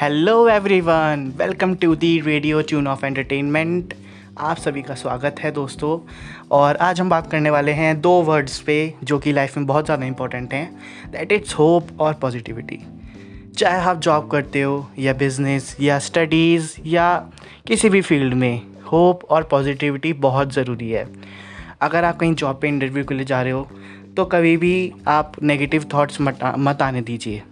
Hello everyone welcome to the radio tune of entertainment आप सभी का स्वागत है दोस्तों। और आज हम बात करने वाले हैं दो वर्ड्स पे, जो कि लाइफ में बहुत ज़्यादा इंपॉर्टेंट हैं। दैट इट्स होप और पॉजिटिविटी चाहे आप जॉब करते हो, या बिज़नेस या स्टडीज़ या किसी भी फ़ील्ड में होप और पॉजिटिविटी बहुत ज़रूरी है। अगर आप कहीं जॉब पे इंटरव्यू के लिए जा रहे हो तो कभी भी आप नेगेटिव थॉट्स मत मत आने दीजिए।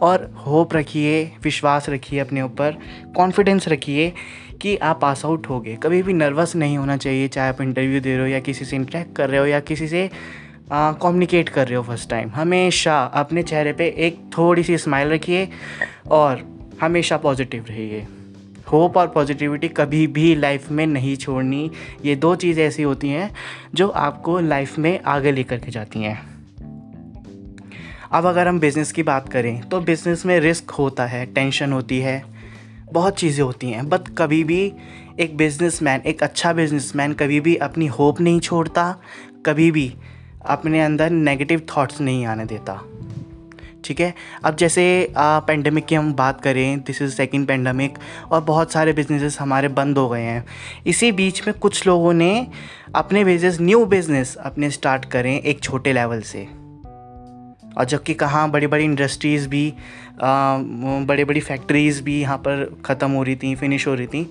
और होप रखिए, विश्वास रखिए अपने ऊपर कॉन्फिडेंस रखिए कि आप पास आउट होगे कभी भी नर्वस नहीं होना चाहिए, चाहे आप इंटरव्यू दे रहे हो या किसी से इंटरेक्ट कर रहे हो या किसी से कम्युनिकेट कर रहे हो फ़र्स्ट टाइम हमेशा अपने चेहरे पे एक थोड़ी सी स्माइल रखिए और हमेशा पॉजिटिव रहिए। होप और पॉजिटिविटी कभी भी लाइफ में नहीं छोड़नी। ये दो चीज़ ऐसी होती हैं जो आपको लाइफ में आगे लेकर के जाती हैं। अब अगर हम बिज़नेस की बात करें तो बिज़नेस में रिस्क होता है टेंशन होती है, बहुत चीज़ें होती हैं बट कभी भी एक बिज़नेसमैन एक अच्छा बिज़नेसमैन कभी भी अपनी होप नहीं छोड़ता, कभी भी अपने अंदर नेगेटिव थॉट्स नहीं आने देता। ठीक है? अब जैसे पेंडेमिक की हम बात करें दिस इज़ सेकेंड पेंडेमिक और बहुत सारे बिजनेसेस हमारे बंद हो गए हैं। इसी बीच में कुछ लोगों ने अपने बिज़नेस न्यू बिज़नेस अपने स्टार्ट करें एक छोटे लेवल से। और जबकि कहाँ बड़ी बड़ी इंडस्ट्रीज़ भी बड़ी बड़ी फैक्ट्रीज़ भी यहाँ पर ख़त्म हो रही थी फिनिश हो रही थी।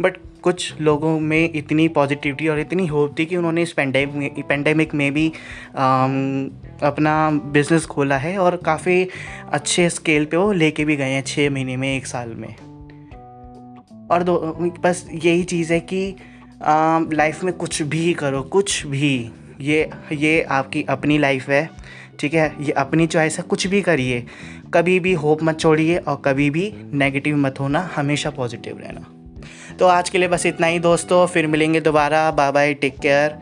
बट कुछ लोगों में इतनी पॉजिटिविटी और इतनी होप थी कि उन्होंने इस पेंडेमिक पेंडेमिक में भी आम, अपना बिज़नेस खोला है और काफ़ी अच्छे स्केल पे वो लेके भी गए हैं छः महीने में एक साल में। और दो बस यही चीज़ है कि लाइफ में कुछ भी करो कुछ भी ये ये आपकी अपनी लाइफ है। ठीक है, ये अपनी चॉइस है, कुछ भी करिए। कभी भी होप मत छोड़िए और कभी भी नेगेटिव मत होना, हमेशा पॉजिटिव रहना। तो आज के लिए बस इतना ही दोस्तों, फिर मिलेंगे दोबारा। Bye bye take care